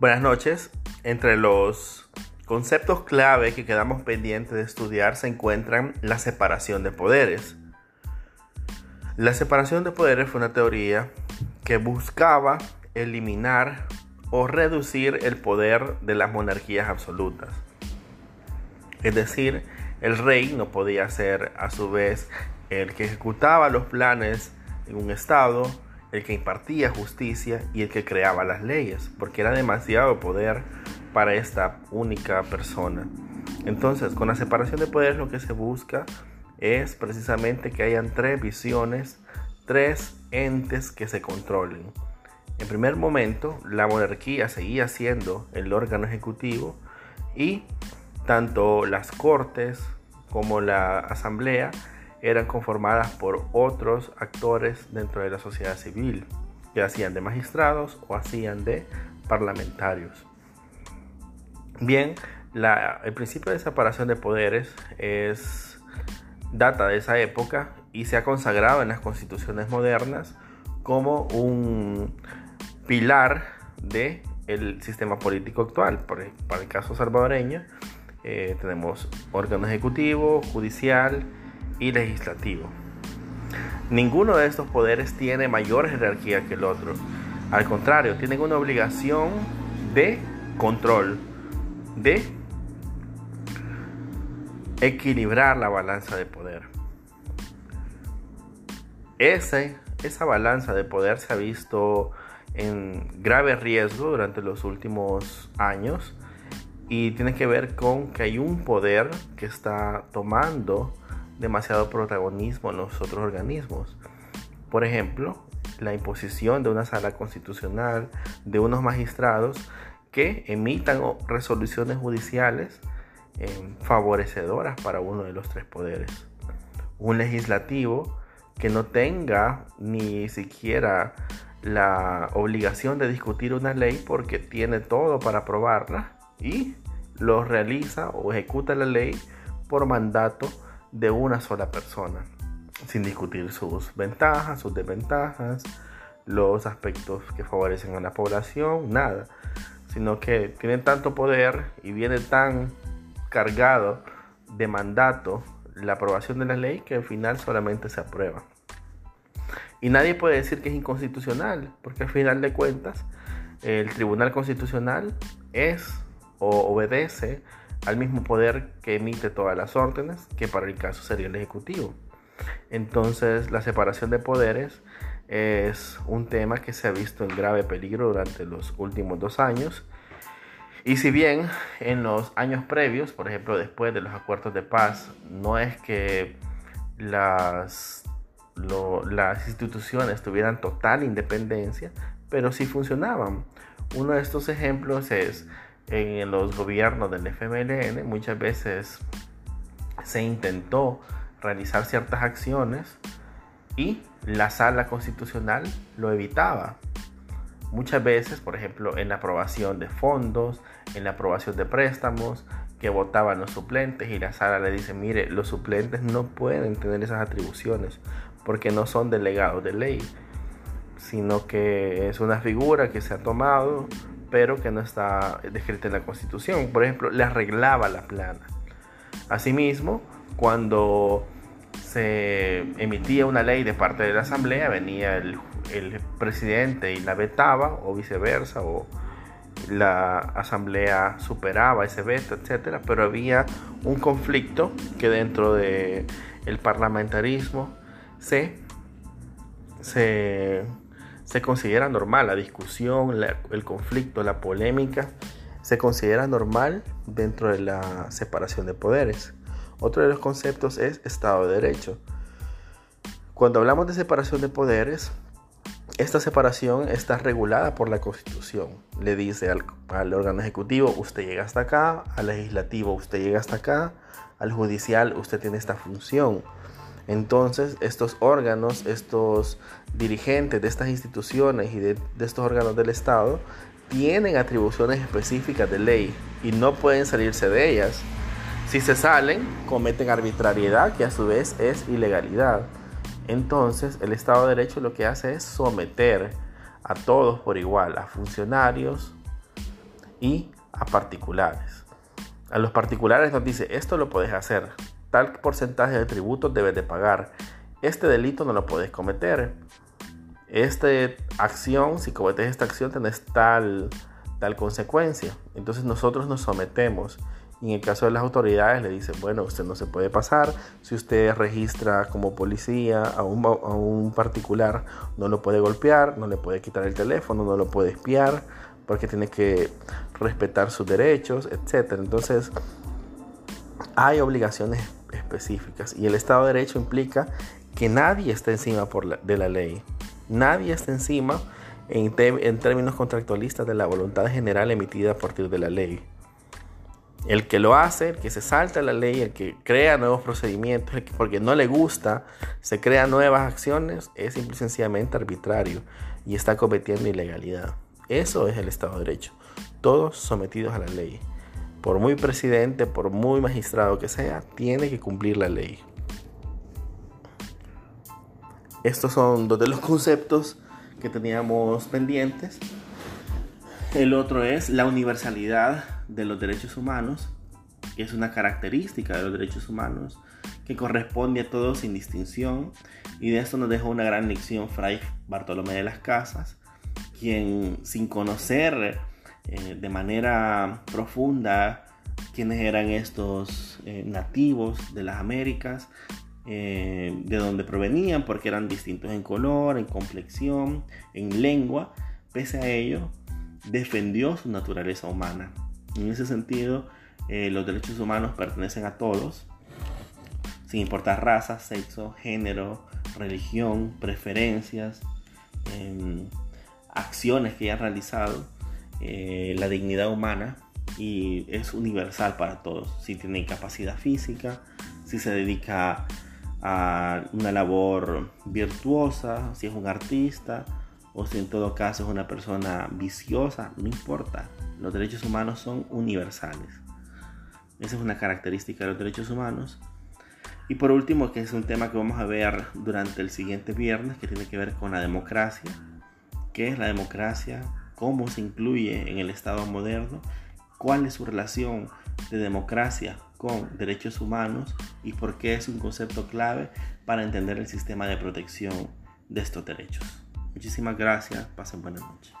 Buenas noches. Entre los conceptos clave que quedamos pendientes de estudiar se encuentran la separación de poderes. La separación de poderes fue una teoría que buscaba eliminar o reducir el poder de las monarquías absolutas. Es decir, el rey no podía ser a su vez el que ejecutaba los planes en un estado, el que impartía justicia y el que creaba las leyes, porque era demasiado poder para esta única persona. Entonces, con la separación de poderes lo que se busca es precisamente que hayan tres visiones, tres entes que se controlen. En primer momento, la monarquía seguía siendo el órgano ejecutivo y tanto las cortes como la asamblea eran conformadas por otros actores dentro de la sociedad civil, que hacían de magistrados o hacían de parlamentarios. Bien, el principio de separación de poderes es data de esa época y se ha consagrado en las constituciones modernas como un pilar del el sistema político actual. Por para el caso salvadoreño, eh, tenemos órgano ejecutivo, judicial, y legislativo. Ninguno de estos poderes tiene mayor jerarquía que el otro. Al contrario, tienen una obligación de control, de equilibrar la balanza de poder. Ese, esa balanza de poder se ha visto en grave riesgo durante los últimos años y tiene que ver con que hay un poder que está tomando demasiado protagonismo en los otros organismos. Por ejemplo, la imposición de una sala constitucional, de unos magistrados que emitan resoluciones judiciales eh, favorecedoras para uno de los tres poderes. Un legislativo que no tenga ni siquiera la obligación de discutir una ley porque tiene todo para aprobarla y lo realiza o ejecuta la ley por mandato de una sola persona, sin discutir sus ventajas, sus desventajas, los aspectos que favorecen a la población, nada, sino que tiene tanto poder y viene tan cargado de mandato la aprobación de la ley que al final solamente se aprueba. Y nadie puede decir que es inconstitucional, porque al final de cuentas el Tribunal Constitucional es o obedece al mismo poder que emite todas las órdenes, que para el caso sería el Ejecutivo. Entonces, la separación de poderes es un tema que se ha visto en grave peligro durante los últimos dos años. Y si bien en los años previos, por ejemplo después de los acuerdos de paz, no es que las, las instituciones tuvieran total independencia, pero sí funcionaban. Uno de estos ejemplos es en los gobiernos del FMLN muchas veces se intentó realizar ciertas acciones y la sala constitucional lo evitaba. Muchas veces, por ejemplo, en la aprobación de fondos, en la aprobación de préstamos, que votaban los suplentes y la sala le dice, mire, los suplentes no pueden tener esas atribuciones porque no son delegados de ley, sino que es una figura que se ha tomado pero que no está descrita en la Constitución. Por ejemplo, le arreglaba la plana. Asimismo, cuando se emitía una ley de parte de la Asamblea, venía el, presidente y la vetaba, o viceversa, o la Asamblea superaba ese veto, etc. Pero había un conflicto que dentro del el parlamentarismo se, se se considera normal, la discusión, el conflicto, la polémica, se considera normal dentro de la separación de poderes. Otro de los conceptos es Estado de Derecho. Cuando hablamos de separación de poderes, esta separación está regulada por la Constitución. Le dice al, al, órgano ejecutivo, usted llega hasta acá, al legislativo, usted llega hasta acá, al judicial, usted tiene esta función. Entonces, estos órganos, estos dirigentes de estas instituciones y de, estos órganos del Estado tienen atribuciones específicas de ley y no pueden salirse de ellas. Si se salen, cometen arbitrariedad, que a su vez es ilegalidad. Entonces, el Estado de Derecho lo que hace es someter a todos por igual, a funcionarios y a particulares. A los particulares nos dice, esto lo puedes hacer, tal porcentaje de tributos debes de pagar, este delito no lo puedes cometer, esta acción, si cometes esta acción, tenés tal, tal consecuencia. Entonces nosotros nos sometemos y en el caso de las autoridades le dicen, bueno, usted no se puede pasar, si usted registra como policía a un, a un, particular, no lo puede golpear, no le puede quitar el teléfono, no lo puede espiar, porque tiene que respetar sus derechos, etc. Entonces, hay obligaciones específicas y el Estado de Derecho implica que nadie está encima de la ley, nadie está encima en, términos contractualistas de la voluntad general emitida a partir de la ley. El que lo hace, el que se salta la ley, el que crea nuevos procedimientos, el que porque no le gusta, se crea nuevas acciones, es simple y sencillamente arbitrario y está cometiendo ilegalidad. Eso es el Estado de Derecho. Todos sometidos a la ley. Por muy presidente, por muy magistrado que sea, tiene que cumplir la ley. Estos son dos de los conceptos que teníamos pendientes. El otro es la universalidad de los derechos humanos, que es una característica de los derechos humanos que corresponde a todos sin distinción. Y de esto nos dejó una gran lección Fray Bartolomé de las Casas, quien sin conocer eh, de manera profunda quiénes eran estos eh, nativos de las Américas, eh, de dónde provenían, porque eran distintos en color, en complexión, en lengua, pese a ello, defendió su naturaleza humana. En ese sentido, los derechos humanos pertenecen a todos, sin importar raza, sexo, género, religión, preferencias, em, acciones que hayan realizado, eh, la dignidad humana y es universal para todos. Si tiene capacidad física, si se dedica a una labor virtuosa, si es un artista, o si en todo caso es una persona viciosa, no importa. Los derechos humanos son universales. Esa es una característica de los derechos humanos. Y por último, que es un tema que vamos a ver durante el siguiente viernes, que tiene que ver con la democracia. ¿Qué es la democracia? ¿Cómo se incluye en el Estado moderno? ¿Cuál es su relación de democracia con derechos humanos? ¿Y por qué es un concepto clave para entender el sistema de protección de estos derechos? Muchísimas gracias. Pasen buenas noches.